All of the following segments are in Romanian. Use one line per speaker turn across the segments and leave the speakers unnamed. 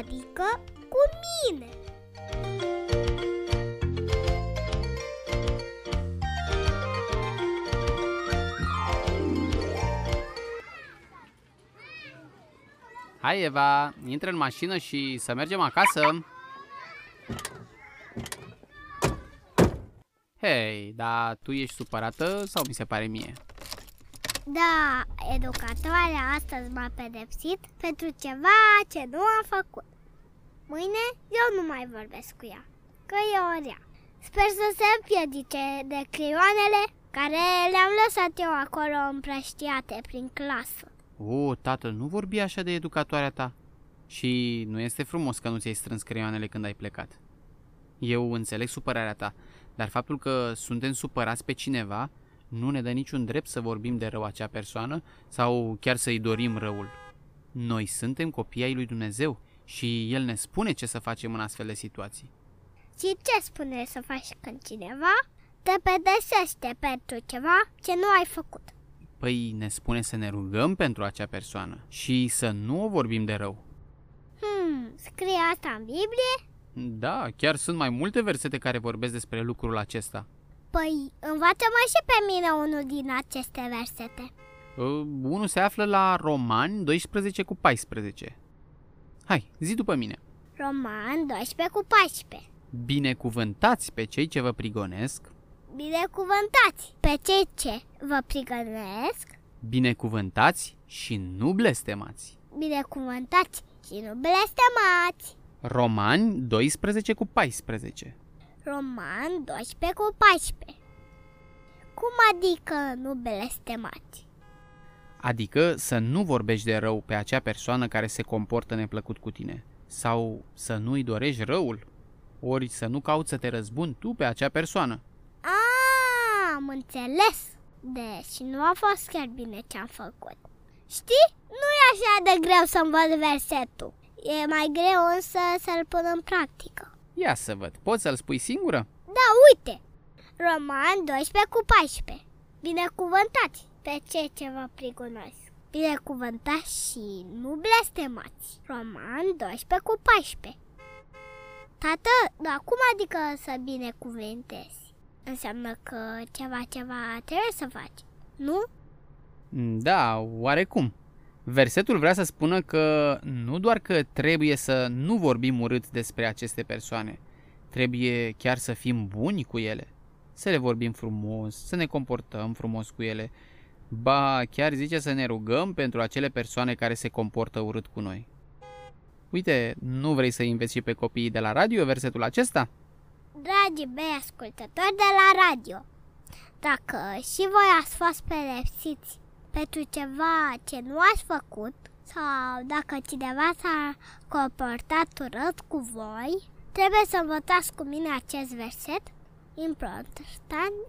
Adică cu mine.
Hai, Eva, intră în mașină și să mergem acasă. Hei, dar tu ești supărată sau mi se pare mie?
Da, educatoarea astăzi m-a pedepsit pentru ceva ce nu am făcut. Mâine eu nu mai vorbesc cu ea, că e o rea. Sper să se împiedice de creioanele care le-am lăsat eu acolo împrăștiate prin clasă.
O, tată, nu vorbi așa de educatoarea ta. Și nu este frumos că nu ți-ai strâns creioanele când ai plecat. Eu înțeleg supărarea ta, dar faptul că suntem supărați pe cineva nu ne dă niciun drept să vorbim de rău acea persoană sau chiar să-i dorim răul. Noi suntem copii ai lui Dumnezeu și El ne spune ce să facem în astfel de situații.
Și ce spune să faci când cineva te pedepsește pentru ceva ce nu ai făcut?
Păi ne spune să ne rugăm pentru acea persoană și să nu o vorbim de rău.
Hmm, scrie asta în Biblie?
Da, chiar sunt mai multe versete care vorbesc despre lucrul acesta.
Păi, învață-mă și pe mine unul din aceste versete.
Uh, unul se află la Romani 12 cu 14. Hai, zi după mine.
Roman 12 cu 14.
Binecuvântați pe cei ce vă prigonesc,
Binecuvântați pe cei ce vă prigănesc,
binecuvântați și nu blestemați.
binecuvântați și nu blestemați.
Romani 12 cu 14.
Roman 12 cu 14. Cum adică nu blestemați?
Adică să nu vorbești de rău pe acea persoană care se comportă neplăcut cu tine. Sau să nu-i dorești răul. Ori să nu cauți să te răzbuni tu pe acea persoană.
A, am înțeles. Deci nu a fost chiar bine ce am făcut. Știi, nu e așa de greu să învăț versetul. E mai greu însă să-l pun în practică.
Ia să văd, poți să-l spui singură?
Da, uite! Roman 12 cu 14. Binecuvântați pe cei ce vă prigonesc. Binecuvântați și nu blestemați. Roman 12 cu 14. Tată, dar cum adică să binecuvântezi? Înseamnă că ceva, ceva trebuie să faci, nu?
Da, oarecum. Versetul vrea să spună că nu doar că trebuie să nu vorbim urât despre aceste persoane, trebuie chiar să fim buni cu ele, să le vorbim frumos, să ne comportăm frumos cu ele, ba chiar zice să ne rugăm pentru acele persoane care se comportă urât cu noi. Uite, nu vrei să înveți și pe copiii de la radio versetul acesta?
Dragii mei ascultători de la radio, dacă și voi ați fost pedepsiți pentru ceva ce nu ați făcut sau dacă cineva s-a comportat urât cu voi, trebuie să învățați cu mine acest verset important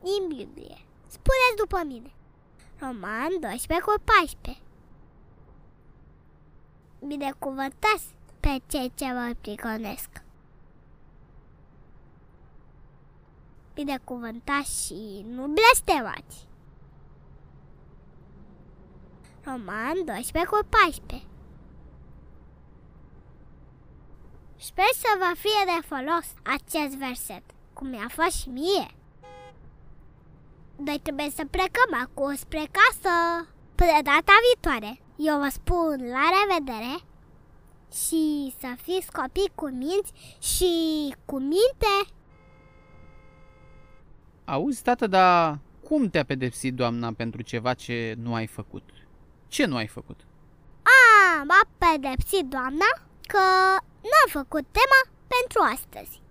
din Biblie. Spuneți după mine. Roman 12 cu 14 Binecuvântați pe cei ce vă prigonesc. Binecuvântați și nu blestemați. Roman 12 cu 14 Sper să vă fie de folos acest verset, cum mi-a fost și mie. Noi trebuie să plecăm acum spre casă. Până data viitoare, eu vă spun la revedere și să fiți copii cu minți și cu minte.
Auzi, tată, dar cum te-a pedepsit doamna pentru ceva ce nu ai făcut? Ce nu ai făcut?
A, m-a pedepsit doamna că n-am făcut tema pentru astăzi.